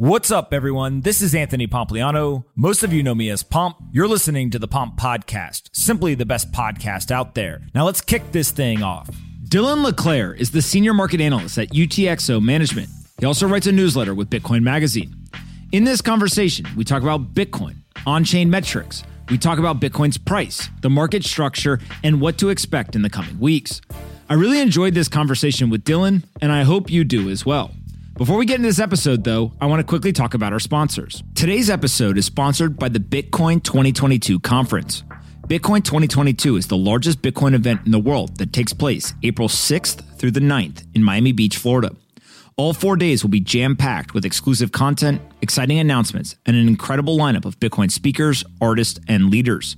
What's up, everyone? This is Anthony Pompliano. Most of you know me as Pomp. You're listening to the Pomp Podcast, simply the best podcast out there. Now let's kick this thing off. Dylan LeClair is the senior market analyst at UTXO Management. He also writes a newsletter with Bitcoin Magazine. In this conversation, we talk about Bitcoin, on chain metrics. We talk about Bitcoin's price, the market structure, and what to expect in the coming weeks. I really enjoyed this conversation with Dylan, and I hope you do as well. Before we get into this episode, though, I want to quickly talk about our sponsors. Today's episode is sponsored by the Bitcoin 2022 conference. Bitcoin 2022 is the largest Bitcoin event in the world that takes place April 6th through the 9th in Miami Beach, Florida. All four days will be jam packed with exclusive content, exciting announcements, and an incredible lineup of Bitcoin speakers, artists, and leaders.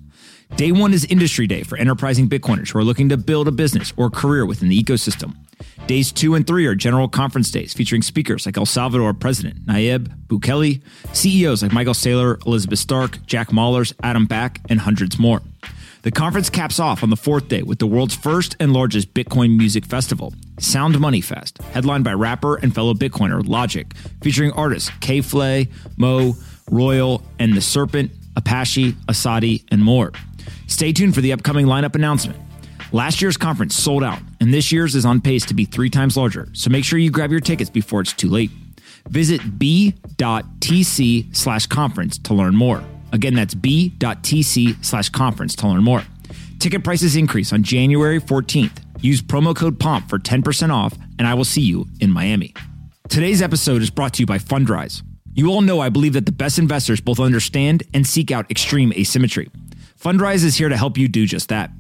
Day one is Industry Day for enterprising Bitcoiners who are looking to build a business or career within the ecosystem. Days two and three are general conference days featuring speakers like El Salvador President Nayib Bukele, CEOs like Michael Saylor, Elizabeth Stark, Jack Mallers, Adam Back, and hundreds more. The conference caps off on the fourth day with the world's first and largest Bitcoin music festival, Sound Money Fest, headlined by rapper and fellow Bitcoiner Logic, featuring artists K Flay, Mo, Royal, and The Serpent, Apashe, Asadi, and more. Stay tuned for the upcoming lineup announcement. Last year's conference sold out, and this year's is on pace to be three times larger, so make sure you grab your tickets before it's too late. Visit b.tc slash conference to learn more. Again, that's b.tc slash conference to learn more. Ticket prices increase on January 14th. Use promo code POMP for 10% off, and I will see you in Miami. Today's episode is brought to you by Fundrise. You all know I believe that the best investors both understand and seek out extreme asymmetry. Fundrise is here to help you do just that.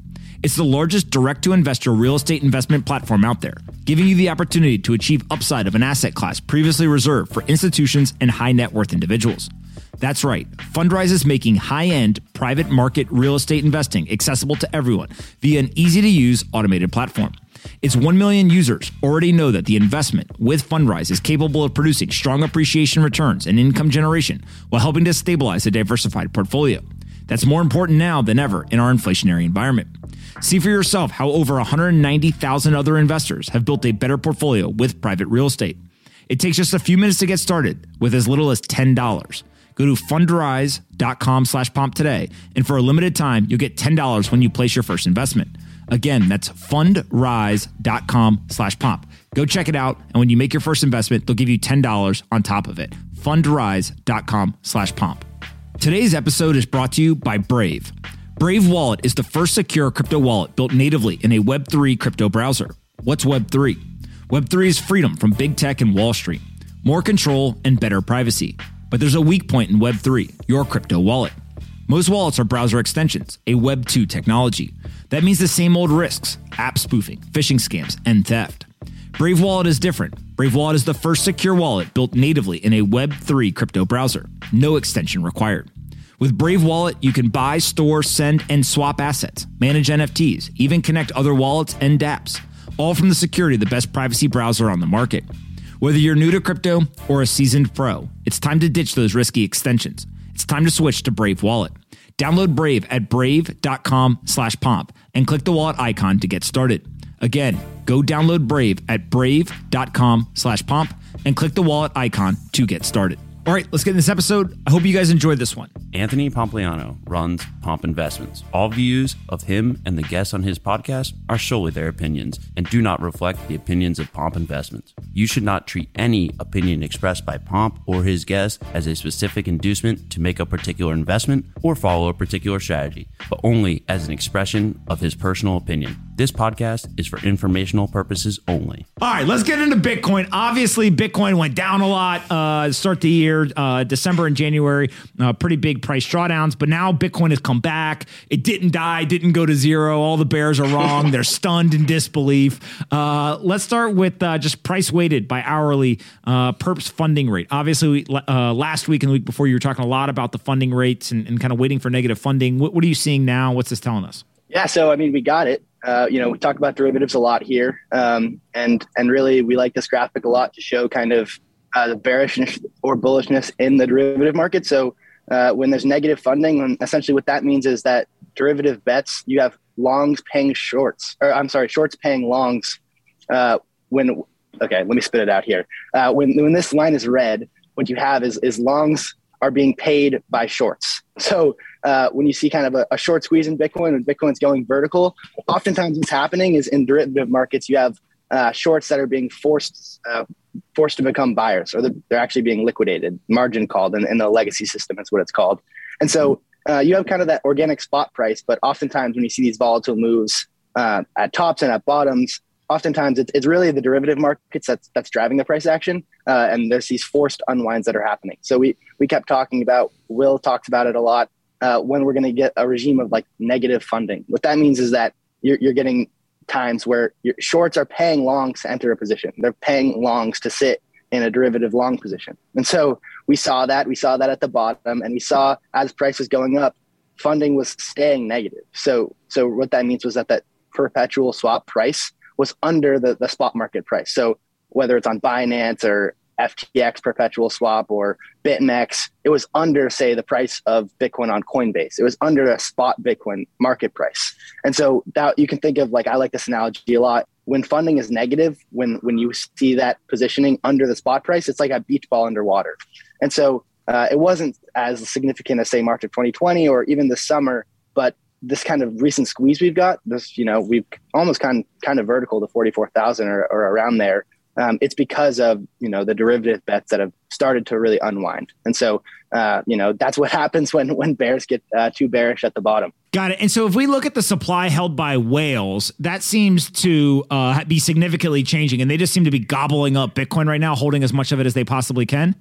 It's the largest direct to investor real estate investment platform out there, giving you the opportunity to achieve upside of an asset class previously reserved for institutions and high net worth individuals. That's right. Fundrise is making high end private market real estate investing accessible to everyone via an easy to use automated platform. Its 1 million users already know that the investment with Fundrise is capable of producing strong appreciation returns and income generation while helping to stabilize a diversified portfolio. That's more important now than ever in our inflationary environment. See for yourself how over 190,000 other investors have built a better portfolio with private real estate. It takes just a few minutes to get started with as little as $10. Go to fundrise.com slash pomp today, and for a limited time, you'll get $10 when you place your first investment. Again, that's fundrise.com slash pomp. Go check it out, and when you make your first investment, they'll give you $10 on top of it. fundrise.com slash pomp. Today's episode is brought to you by Brave. Brave Wallet is the first secure crypto wallet built natively in a Web3 crypto browser. What's Web3? Web3 is freedom from big tech and Wall Street, more control, and better privacy. But there's a weak point in Web3, your crypto wallet. Most wallets are browser extensions, a Web2 technology. That means the same old risks app spoofing, phishing scams, and theft. Brave Wallet is different. Brave Wallet is the first secure wallet built natively in a Web3 crypto browser. No extension required. With Brave Wallet, you can buy, store, send, and swap assets, manage NFTs, even connect other wallets and dApps, all from the security of the best privacy browser on the market. Whether you're new to crypto or a seasoned pro, it's time to ditch those risky extensions. It's time to switch to Brave Wallet. Download Brave at brave.com slash pomp and click the wallet icon to get started. Again, go download Brave at brave.com slash pomp and click the wallet icon to get started. All right, let's get in this episode. I hope you guys enjoyed this one. Anthony Pompliano runs Pomp Investments. All views of him and the guests on his podcast are solely their opinions and do not reflect the opinions of Pomp Investments. You should not treat any opinion expressed by Pomp or his guests as a specific inducement to make a particular investment or follow a particular strategy, but only as an expression of his personal opinion. This podcast is for informational purposes only. All right, let's get into Bitcoin. Obviously, Bitcoin went down a lot uh, start the year, uh, December and January, uh, pretty big price drawdowns. But now Bitcoin has come back. It didn't die, didn't go to zero. All the bears are wrong. They're stunned in disbelief. Uh, let's start with uh, just price weighted by hourly uh, perps funding rate. Obviously, we, uh, last week and the week before, you were talking a lot about the funding rates and, and kind of waiting for negative funding. What, what are you seeing now? What's this telling us? Yeah, so I mean, we got it. Uh, you know, we talk about derivatives a lot here, um, and and really we like this graphic a lot to show kind of uh, the bearishness or bullishness in the derivative market. So uh, when there's negative funding, essentially what that means is that derivative bets you have longs paying shorts, or I'm sorry, shorts paying longs. Uh, when okay, let me spit it out here. Uh, when when this line is red, what you have is is longs are being paid by shorts. So uh, when you see kind of a, a, short squeeze in Bitcoin when Bitcoin's going vertical, oftentimes what's happening is in derivative markets you have uh, shorts that are being forced uh, forced to become buyers, or they're actually being liquidated, margin called in, in the legacy system. That's what it's called. And so uh, you have kind of that organic spot price, but oftentimes when you see these volatile moves uh, at tops and at bottoms, oftentimes it's, it's really the derivative markets that's that's driving the price action, uh, and there's these forced unwinds that are happening. So we we kept talking about. Will talks about it a lot. Uh, when we're going to get a regime of like negative funding, what that means is that you're, you're getting times where your shorts are paying longs to enter a position. They're paying longs to sit in a derivative long position. And so we saw that. We saw that at the bottom, and we saw as price was going up, funding was staying negative. So so what that means was that that perpetual swap price was under the, the spot market price. So whether it's on Binance or FTX perpetual swap or BitMEX, it was under, say, the price of Bitcoin on Coinbase. It was under a spot Bitcoin market price. And so that you can think of like I like this analogy a lot. When funding is negative, when when you see that positioning under the spot price, it's like a beach ball underwater. And so uh, it wasn't as significant as say March of 2020 or even this summer, but this kind of recent squeeze we've got, this, you know, we've almost kind kind of vertical to 44,000 or, or around there. Um, it's because of you know the derivative bets that have started to really unwind, and so uh, you know that's what happens when when bears get uh, too bearish at the bottom. Got it. And so if we look at the supply held by whales, that seems to uh, be significantly changing, and they just seem to be gobbling up Bitcoin right now, holding as much of it as they possibly can.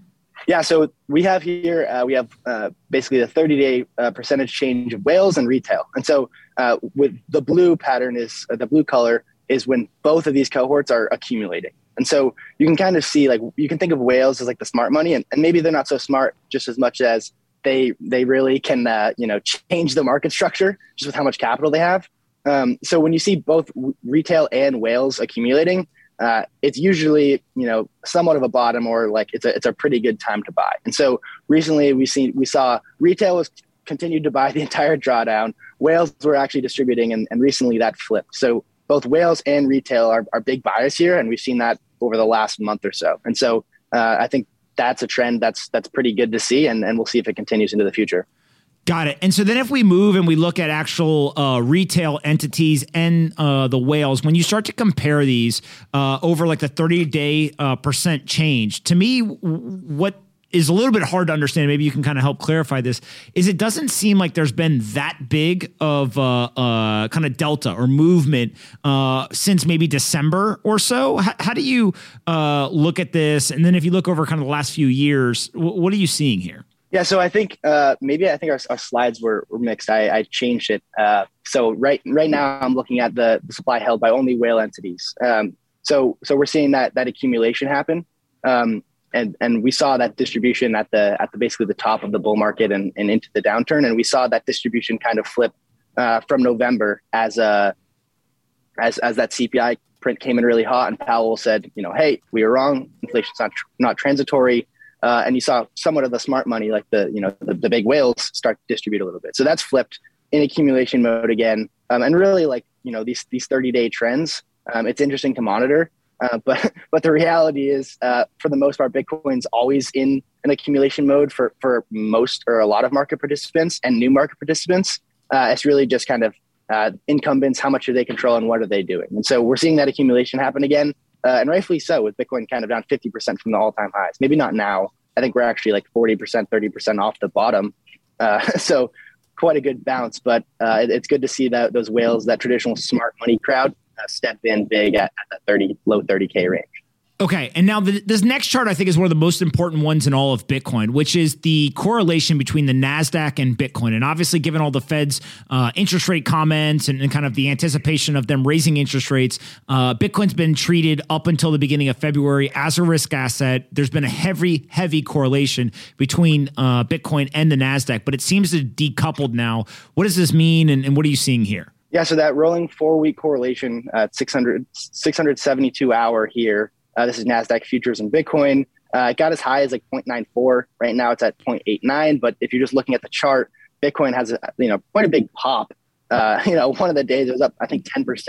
Yeah, so we have here uh, we have uh, basically the 30 day uh, percentage change of whales and retail, and so uh, with the blue pattern is uh, the blue color is when both of these cohorts are accumulating, and so you can kind of see like you can think of whales as like the smart money, and, and maybe they're not so smart just as much as they they really can uh, you know change the market structure just with how much capital they have. Um, so when you see both retail and whales accumulating, uh, it's usually you know somewhat of a bottom or like it's a it's a pretty good time to buy. And so recently we see we saw retail was continued to buy the entire drawdown. Whales were actually distributing, and, and recently that flipped. So both whales and retail are, are big buyers here, and we've seen that over the last month or so. And so uh, I think that's a trend that's that's pretty good to see, and, and we'll see if it continues into the future. Got it. And so then if we move and we look at actual uh, retail entities and uh, the whales, when you start to compare these uh, over like the 30 day uh, percent change, to me, what is a little bit hard to understand. Maybe you can kind of help clarify this. Is it doesn't seem like there's been that big of a, uh, kind of delta or movement uh, since maybe December or so. H- how do you uh, look at this? And then if you look over kind of the last few years, w- what are you seeing here? Yeah, so I think uh, maybe I think our, our slides were, were mixed. I, I changed it. Uh, so right right now I'm looking at the, the supply held by only whale entities. Um, so so we're seeing that that accumulation happen, um, and and we saw that distribution at the at the basically the top of the bull market and, and into the downturn, and we saw that distribution kind of flip uh, from November as a uh, as as that CPI print came in really hot, and Powell said, you know, hey, we were wrong. Inflation's not not transitory uh, and you saw somewhat of the smart money, like the you know the, the, big whales, start to distribute a little bit. So that's flipped in accumulation mode again, um, and really like you know these these 30 day trends. Um, it's interesting to monitor, uh, but but the reality is, uh, for the most part, Bitcoin's always in an accumulation mode for for most or a lot of market participants and new market participants. Uh, it's really just kind of uh, incumbents, how much do they control and what are they doing? And so we're seeing that accumulation happen again uh, and rightfully so, with Bitcoin kind of down 50% from the all time highs. Maybe not now. I think we're actually like 40%, 30% off the bottom. So quite a good bounce, but it, it's good to see that those whales, that traditional smart money crowd, step in big at, at the 30, low 30K range. Okay, and now the, this next chart I think is one of the most important ones in all of Bitcoin, which is the correlation between the Nasdaq and Bitcoin. And obviously, given all the Fed's uh, interest rate comments and, and, kind of the anticipation of them raising interest rates, uh, Bitcoin's been treated up until the beginning of February as a risk asset. There's been a heavy, heavy correlation between uh, Bitcoin and the Nasdaq, but it seems to decoupled now. What does this mean, and, and what are you seeing here? Yeah, so that rolling four week correlation at 600, 672 hour here uh, this is NASDAQ futures and Bitcoin. Uh, it got as high as like 0.94. Right now it's at 0.89. But if you're just looking at the chart, Bitcoin has a, you know quite a big pop. Uh, you know, one of the days it was up, I think 10%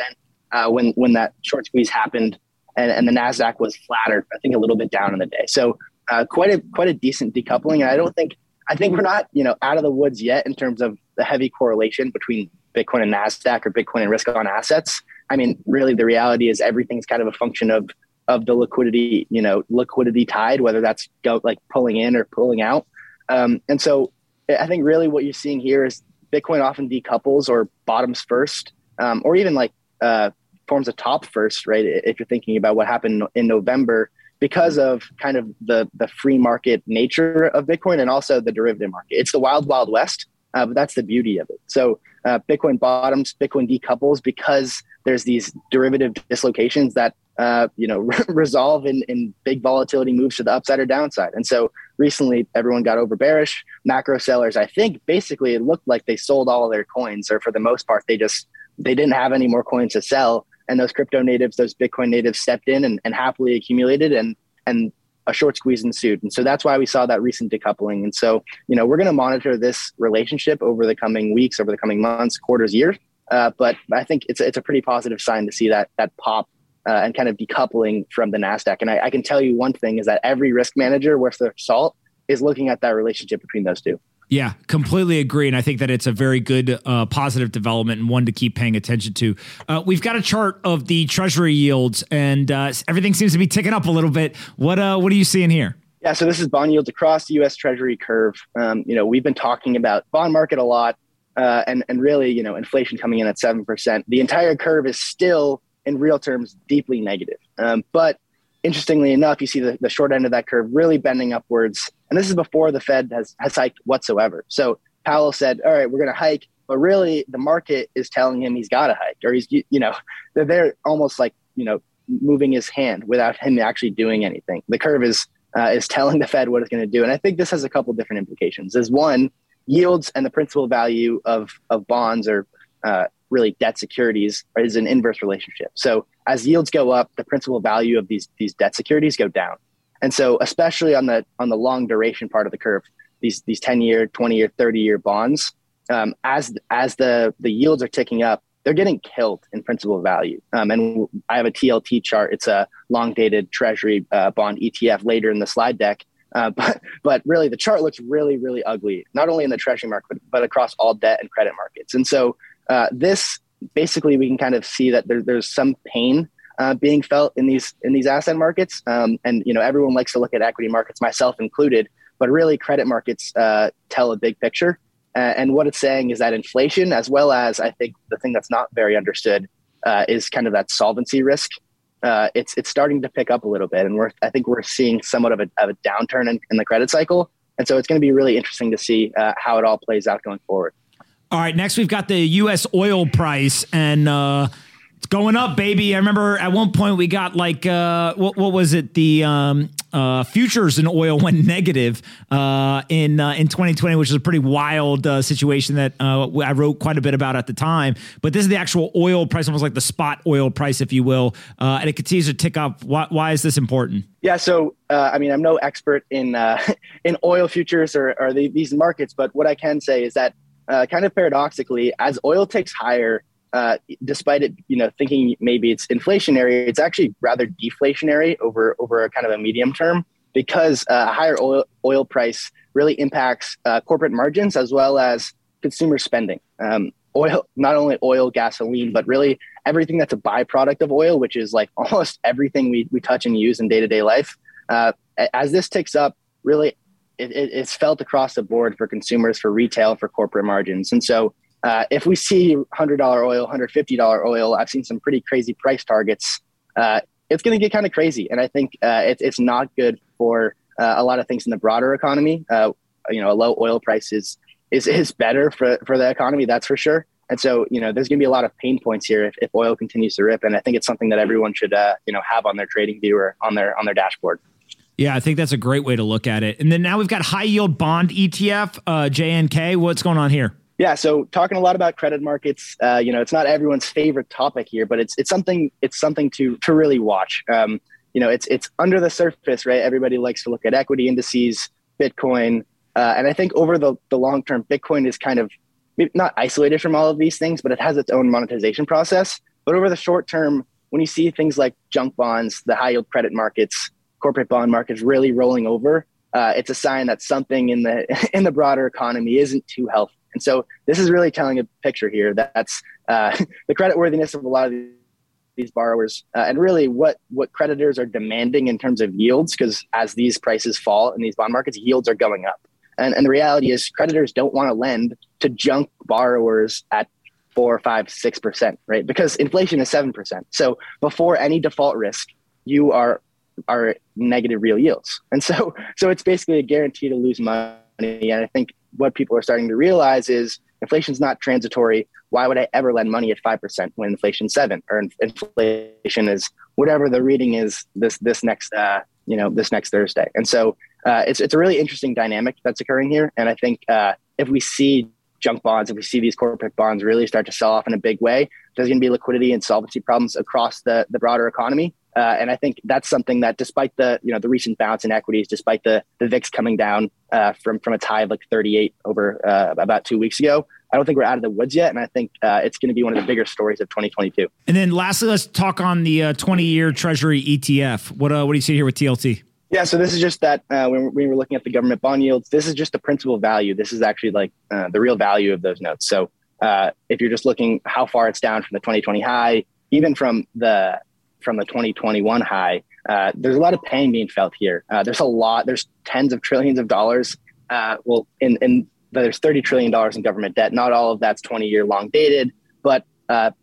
uh, when when that short squeeze happened, and, and the Nasdaq was flatter. I think a little bit down in the day. So uh, quite a quite a decent decoupling. And I don't think I think we're not you know out of the woods yet in terms of the heavy correlation between Bitcoin and Nasdaq or Bitcoin and risk on assets. I mean, really, the reality is everything's kind of a function of of the liquidity, you know, liquidity tide, whether that's go like pulling in or pulling out. Um, and so, I think really what you're seeing here is Bitcoin often decouples or bottoms first, um, or even like uh, forms a top first, right? If you're thinking about what happened in November, because of kind of the the free market nature of Bitcoin and also the derivative market. It's the wild wild west, uh, but that's the beauty of it. So uh, Bitcoin bottoms, Bitcoin decouples because there's these derivative dislocations that uh, you know resolve in, in big volatility moves to the upside or downside. And so recently, everyone got over bearish. Macro sellers, I think, basically it looked like they sold all of their coins, or for the most part, they just they didn't have any more coins to sell. And those crypto natives, those Bitcoin natives, stepped in and, and happily accumulated, and and a short squeeze ensued. And so that's why we saw that recent decoupling. And so, you know, we're going to monitor this relationship over the coming weeks, over the coming months, quarters, years. Uh, but I think it's, it's a pretty positive sign to see that, that pop uh, and kind of decoupling from the NASDAQ. And I, I, can tell you one thing is that every risk manager worth their salt is looking at that relationship between those two. Yeah, completely agree. And I think that it's a very good uh, positive development and one to keep paying attention to. Uh, we've got a chart of the treasury yields, and uh, everything seems to be ticking up a little bit. What, uh, what are you seeing here? Yeah, so this is bond yields across the U.S. Treasury curve. Um, you know, we've been talking about bond market a lot, uh, and and really, you know, inflation coming in at seven percent. The entire curve is still, in real terms, deeply negative. Um, but interestingly enough, you see the, the short end of that curve really bending upwards. And this is before the Fed has, has hiked whatsoever. So Powell said, all right, we're going to hike. But really, the market is telling him he's got to hike, or he's, you know, they're, they're almost like, you know, moving his hand without him actually doing anything. The curve is uh, is telling the Fed what it's going to do, and I think this has a couple different implications. Is one, yields and the principal value of of bonds or uh, really debt securities is an inverse relationship. So as yields go up, the principal value of these these debt securities go down. And so especially on the on the long duration part of the curve, these these 10 year, 20 year, 30 year bonds, um, as as the the yields are ticking up, they're getting killed in principal value. Um, and I have a TLT chart. It's a long dated treasury uh, bond ETF later in the slide deck. Uh, but but really, the chart looks really really ugly, not only in the treasury market but across all debt and credit markets. And so uh, this basically we can kind of see that there, there's some pain uh, being felt in these in these asset markets. Um, and you know everyone likes to look at equity markets, myself included, but really credit markets uh, tell a big picture. Uh, and what it's saying is that inflation, as well as I think the thing that's not very understood, uh, is kind of that solvency risk. Uh, it's it's starting to pick up a little bit, and we're I think we're seeing somewhat of a, of a downturn in, in the credit cycle. And so it's going to be really interesting to see how it all plays out going forward. All right, next we've got the U.S. oil price, and uh, it's going up, baby. I remember at one point we got like uh, what, what was it? The um, uh, futures in oil went negative uh, in uh, in 2020, which is a pretty wild uh, situation that I wrote quite a bit about at the time. But this is the actual oil price, almost like the spot oil price, if you will, and it continues to tick up. Why, why is this important? Yeah, so I mean, I'm no expert in in oil futures or, or the, these markets, but what I can say is that uh, kind of paradoxically, as oil ticks higher, uh, despite it, you know, thinking maybe it's inflationary, it's actually rather deflationary over over a kind of a medium term because uh, a higher oil oil price really impacts uh, corporate margins as well as consumer spending. Um, oil, not only oil, gasoline, but really everything that's a byproduct of oil, which is like almost everything we we touch and use in day to day life. Uh, as this ticks up, really it, it, it's felt across the board for consumers, for retail, for corporate margins. And so uh, if we see $100 oil, $150 oil, I've seen some pretty crazy price targets. Uh, it's going to get kind of crazy. And I think uh, it, it's not good for uh, a lot of things in the broader economy. Uh, you know, a low oil price is, is, is better for, for the economy, that's for sure. And so, you know, there's going to be a lot of pain points here if, if oil continues to rip. And I think it's something that everyone should, uh, you know, have on their trading viewer on their on their dashboard. Yeah, I think that's a great way to look at it. And then now we've got high yield bond ETF, uh, JNK. What's going on here? Yeah, so talking a lot about credit markets, uh, you know, it's not everyone's favorite topic here, but it's it's something it's something to to really watch. Um, you know, it's it's under the surface, right? Everybody likes to look at equity indices, Bitcoin, uh, and I think over the the long term, Bitcoin is kind of not isolated from all of these things, but it has its own monetization process. But over the short term, when you see things like junk bonds, the high yield credit markets, corporate bond markets really rolling over, uh, it's a sign that something in the in the broader economy isn't too healthy. And so this is really telling a picture here that's uh, the credit worthiness of a lot of these borrowers uh, and really what what creditors are demanding in terms of yields because as these prices fall in these bond markets yields are going up and, and the reality is creditors don't want to lend to junk borrowers at four, five, six percent, right? Because inflation is seven percent. So before any default risk, you are are negative real yields. And so so it's basically a guarantee to lose money. And I think what people are starting to realize is inflation's not transitory. Why would I ever lend money at five percent when inflation's seven or inflation is whatever the reading is this this next uh, you know this next Thursday? And so uh, it's it's a really interesting dynamic that's occurring here. And I think uh, if we see junk bonds, if we see these corporate bonds really start to sell off in a big way, there's going to be liquidity and solvency problems across the the broader economy. Uh, and I think that's something that, despite the you know the recent bounce in equities, despite the the VIX coming down uh, from from its high of like 38 over uh, about two weeks ago, I don't think we're out of the woods yet. And I think uh, it's going to be one of the bigger stories of 2022. And then lastly, let's talk on the 20 year Treasury ETF. What what do you see here with TLT? Yeah, so this is just that uh, when, we were looking at the government bond yields, this is just the principal value. This is actually like uh, the real value of those notes. So uh, if you're just looking how far it's down from the 2020 high, even from the from the 2021 high, uh, there's a lot of pain being felt here. Uh, there's a lot. There's tens of trillions of dollars. Uh, well, in, in there's 30 trillion dollars in government debt. Not all of that's 20 year long dated, but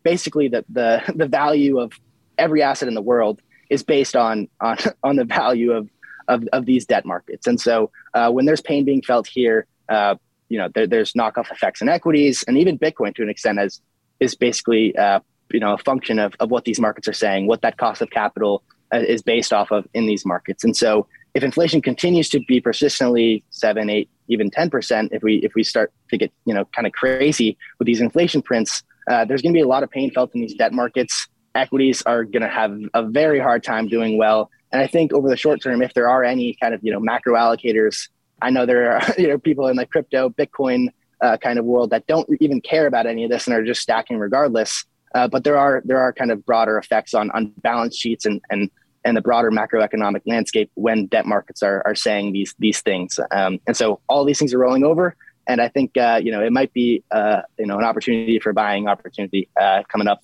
basically the the the value of every asset in the world is based on on on the value of of, of these debt markets. And so uh, when there's pain being felt here, uh, you know, there, there's knockoff effects in equities and even Bitcoin to an extent as is basically, uh, you know, a function of, of what these markets are saying, what that cost of capital uh, is based off of in these markets. And so if inflation continues to be persistently seven, eight, even 10%, if we, if we start to get, you know, kind of crazy with these inflation prints, uh, there's going to be a lot of pain felt in these debt markets. Equities are going to have a very hard time doing well and I think over the short term, if there are any kind of you know macro allocators, I know there are you know people in the crypto, Bitcoin uh, kind of world that don't even care about any of this and are just stacking regardless. Uh, but there are there are kind of broader effects on on balance sheets and and and the broader macroeconomic landscape when debt markets are are saying these these things. Um, and so all these things are rolling over. And I think uh, you know it might be uh, you know an opportunity for buying opportunity uh, coming up.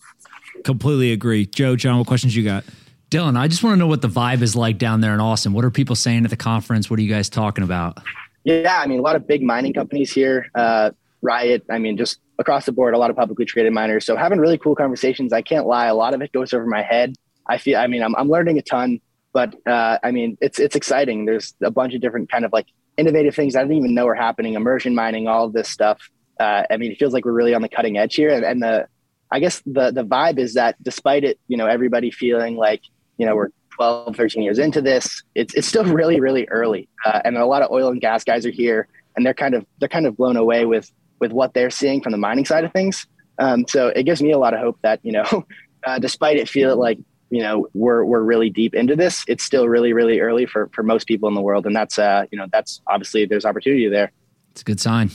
Completely agree, Joe. John, what questions you got? Dylan, I just want to know what the vibe is like down there in Austin. What are people saying at the conference? What are you guys talking about? Yeah, I mean, a lot of big mining companies here. Uh, Riot, I mean, just across the board, a lot of publicly traded miners. So having really cool conversations. I can't lie, a lot of it goes over my head. I feel, I mean, I'm, I'm learning a ton, but uh, I mean, it's it's exciting. There's a bunch of different kind of like innovative things I didn't even know were happening. Immersion mining, all this stuff. Uh, I mean, it feels like we're really on the cutting edge here, and, and the I guess the the vibe is that despite it, you know, everybody feeling like you know, we're 12, 13 years into this. It's, it's still really, really early. Uh, and a lot of oil and gas guys are here and they're kind of, they're kind of blown away with, with what they're seeing from the mining side of things. Um, so it gives me a lot of hope that, you know, uh, despite it feel like, you know, we're, we're really deep into this, it's still really, really early for, for most people in the world. And that's, uh, you know, that's obviously there's opportunity there. It's a good sign.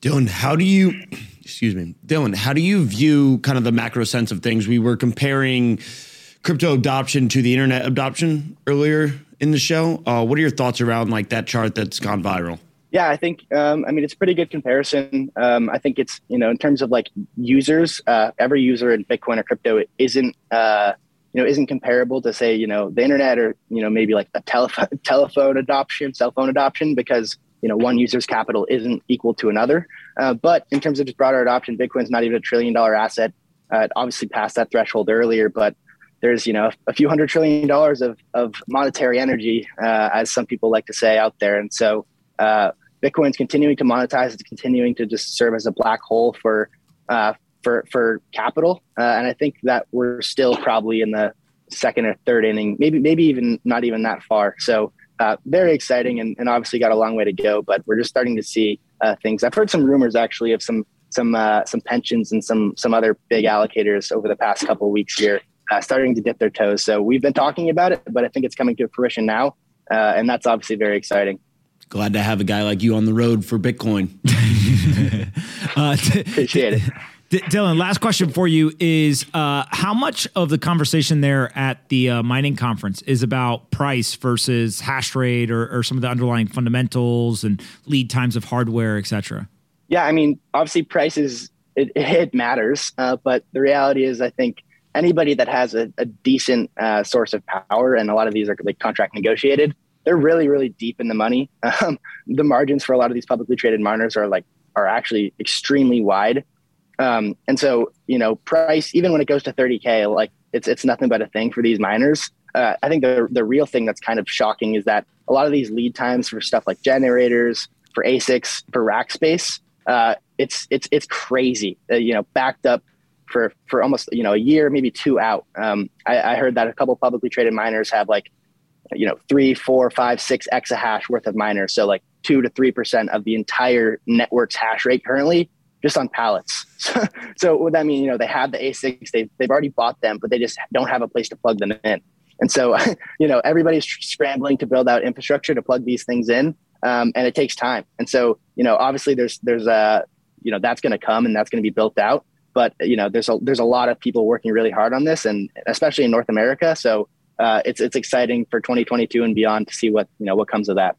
Dylan, how do you, excuse me, Dylan, how do you view kind of the macro sense of things? We were comparing, crypto adoption to the internet adoption earlier in the show. Uh, what are your thoughts around like that chart that's gone viral? Yeah, I think um, I mean it's a pretty good comparison. Um, I think it's you know in terms of like users, uh, every user in Bitcoin or crypto isn't uh, you know isn't comparable to say you know the internet or you know maybe like a telephone telephone adoption, cell phone adoption because you know one user's capital isn't equal to another. Uh, but in terms of just broader adoption, Bitcoin's not even a trillion dollar asset. Uh, it obviously passed that threshold earlier, but there's you know a few hundred trillion dollars of, of monetary energy, uh, as some people like to say out there, and so uh, Bitcoin's continuing to monetize. It's continuing to just serve as a black hole for uh, for for capital, uh, and I think that we're still probably in the second or third inning, maybe maybe even not even that far. So uh, very exciting, and, and, obviously got a long way to go, but we're just starting to see uh, things. I've heard some rumors actually of some some some pensions and some some other big allocators over the past couple of weeks here uh, starting to dip their toes. So we've been talking about it, but I think it's coming to fruition now, uh, and that's obviously very exciting. Glad to have a guy like you on the road for Bitcoin. uh, t- Appreciate it. D- Dylan, last question for you is uh, how much of the conversation there at the uh, mining conference is about price versus hash rate or, or, some of the underlying fundamentals and lead times of hardware, et cetera? Yeah, I mean, obviously, prices it, it matters, uh, but the reality is, I think anybody that has a, a decent uh, source of power, and a lot of these are like contract negotiated, they're really, really deep in the money. Um, the margins for a lot of these publicly traded miners are like are actually extremely wide. Um, and so, you know, price, even when it goes to 30K, like it's, it's nothing but a thing for these miners. Uh, I think the, the real thing that's kind of shocking is that a lot of these lead times for stuff like generators, for ASICs, for rack space, uh, it's, it's, it's crazy, uh, you know, backed up for, for almost, you know, a year, maybe two out. Um, I, I heard that a couple publicly traded miners have like, you know, three, four, five, six exahash worth of miners. So like two to 3% of the entire network's hash rate currently just on pallets. So, so what that mean, you know, they have the ASICs, they've, they've already bought them, but they just don't have a place to plug them in. And so, you know, everybody's scrambling to build out infrastructure to plug these things in. Um, and it takes time. And so, you know, obviously there's, there's a, you know, that's going to come and that's going to be built out. But, you know, there's a, there's a lot of people working really hard on this and especially in North America. So uh, it's, it's exciting for 2022 and beyond to see what, you know, what comes of that.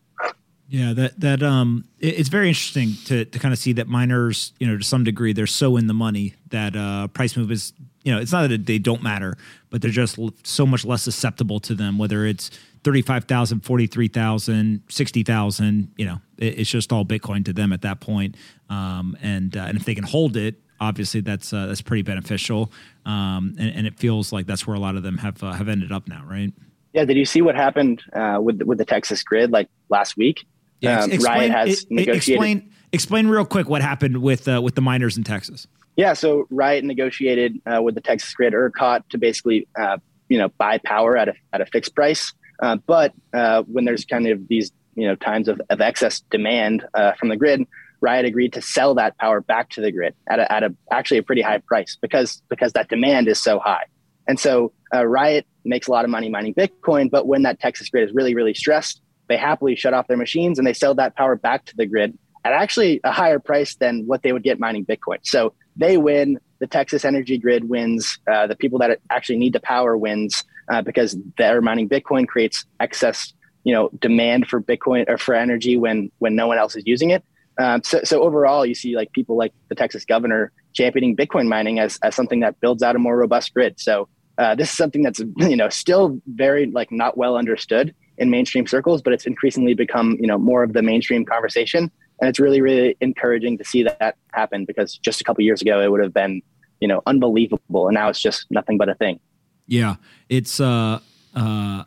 Yeah, that that um, it, it's very interesting to to kind of see that miners, you know, to some degree, they're so in the money that uh, price move is, you know, it's not that they don't matter, but they're just so much less susceptible to them. Whether it's 35,000, 43,000, 60,000, you know, it, it's just all Bitcoin to them at that point. Um, and uh, and if they can hold it, obviously that's uh, that's pretty beneficial. Um, and, and, it feels like that's where a lot of them have uh, have ended up now, right? Yeah. Did you see what happened uh, with with the Texas grid like last week? Yeah, um, explain, has it, negotiated. Explain, explain real quick what happened with uh, with the miners in Texas. Yeah, so Riot negotiated uh, with the Texas Grid ERCOT to basically uh, you know buy power at a at a fixed price. Uh, but uh, when there's kind of these you know times of, of excess demand uh, from the grid, Riot agreed to sell that power back to the grid at a, at a actually a pretty high price because because that demand is so high. And so Riot makes a lot of money mining Bitcoin, but when that Texas grid is really really stressed, they happily shut off their machines and they sell that power back to the grid at actually a higher price than what they would get mining Bitcoin. So they win. The Texas energy grid wins. Uh, the people that actually need the power wins uh, because their mining Bitcoin creates excess, you know, demand for Bitcoin or for energy when when no one else is using it. Um, so, so overall, you see like people like the Texas governor championing Bitcoin mining as, as something that builds out a more robust grid. So uh, this is something that's you know still very like not well understood in mainstream circles, but it's increasingly become you know more of the mainstream conversation, and it's really really encouraging to see that happen because just a couple years ago it would have been you know unbelievable, and now it's just nothing but a thing. Yeah, it's uh, uh,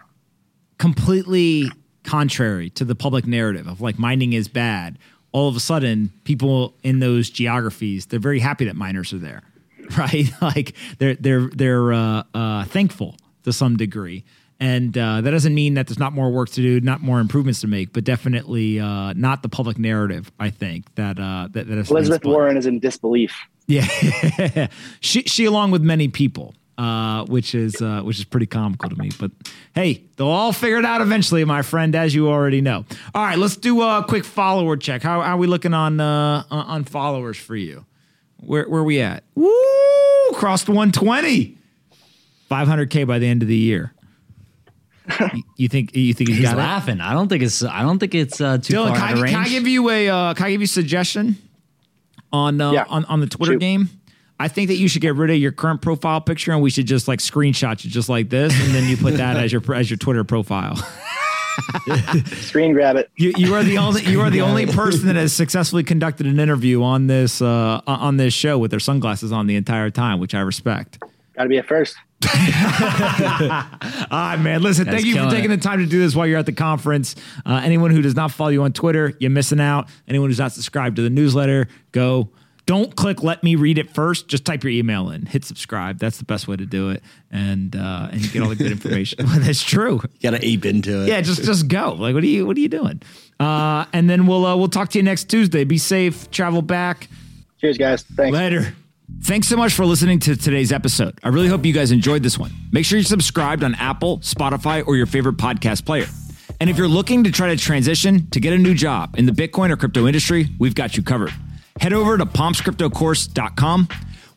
completely contrary to the public narrative of like mining is bad. All of a sudden, people in those geographies they're very happy that miners are there, right? like they're they're they're uh, uh, thankful to some degree. And uh, that doesn't mean that there's not more work to do, not more improvements to make, but definitely uh, not the public narrative. I think that uh, that, that Elizabeth Warren is in disbelief. Yeah, she she along with many people, uh, which is uh, which is pretty comical to me. But hey, they'll all figure it out eventually, my friend, as you already know. All right, let's do a quick follower check. How, how are we looking on uh, on followers for you? Where where we at? Woo! Crossed 120. 500k by the end of the year you think you think he's, he's laughing? It? I don't think it's. I don't think it's uh, too Dylan, far can, I, can I give you a? Uh, can I give you a suggestion on uh, yeah. on on the Twitter Shoot. game? I think that you should get rid of your current profile picture and we should just like screenshot you just like this, and then you put that as your as your Twitter profile. Screen grab it. You, you are the only you are the only person that has successfully conducted an interview on this uh, on this show with their sunglasses on the entire time, which I respect. Got to be a first. All right, man. Listen, That's thank you for taking it. the time to do this while you're at the conference. Uh, anyone who does not follow you on Twitter, you're missing out. Anyone who's not subscribed to the newsletter, go. Don't click let me read it first. Just type your email in, hit subscribe. That's the best way to do it. And uh, and you get all the good information. That's true. You gotta ape into it. Yeah, just just go. Like, what are you what are you doing? Uh, and then we'll uh, we'll talk to you next Tuesday. Be safe, travel back. Cheers, guys. Thanks. Later. Thanks so much for listening to today's episode. I really hope you guys enjoyed this one. Make sure you're subscribed on Apple, Spotify, or your favorite podcast player. And if you're looking to try to transition to get a new job in the Bitcoin or crypto industry, we've got you covered. Head over to pompscryptocourse.com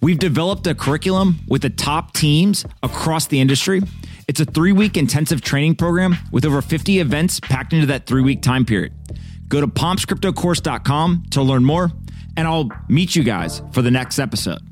We've developed a curriculum with the top teams across the industry. It's a three week intensive training program with over 50 events packed into that three week time period. Go to pompscryptocourse.com to learn more, and I'll meet you guys for the next episode.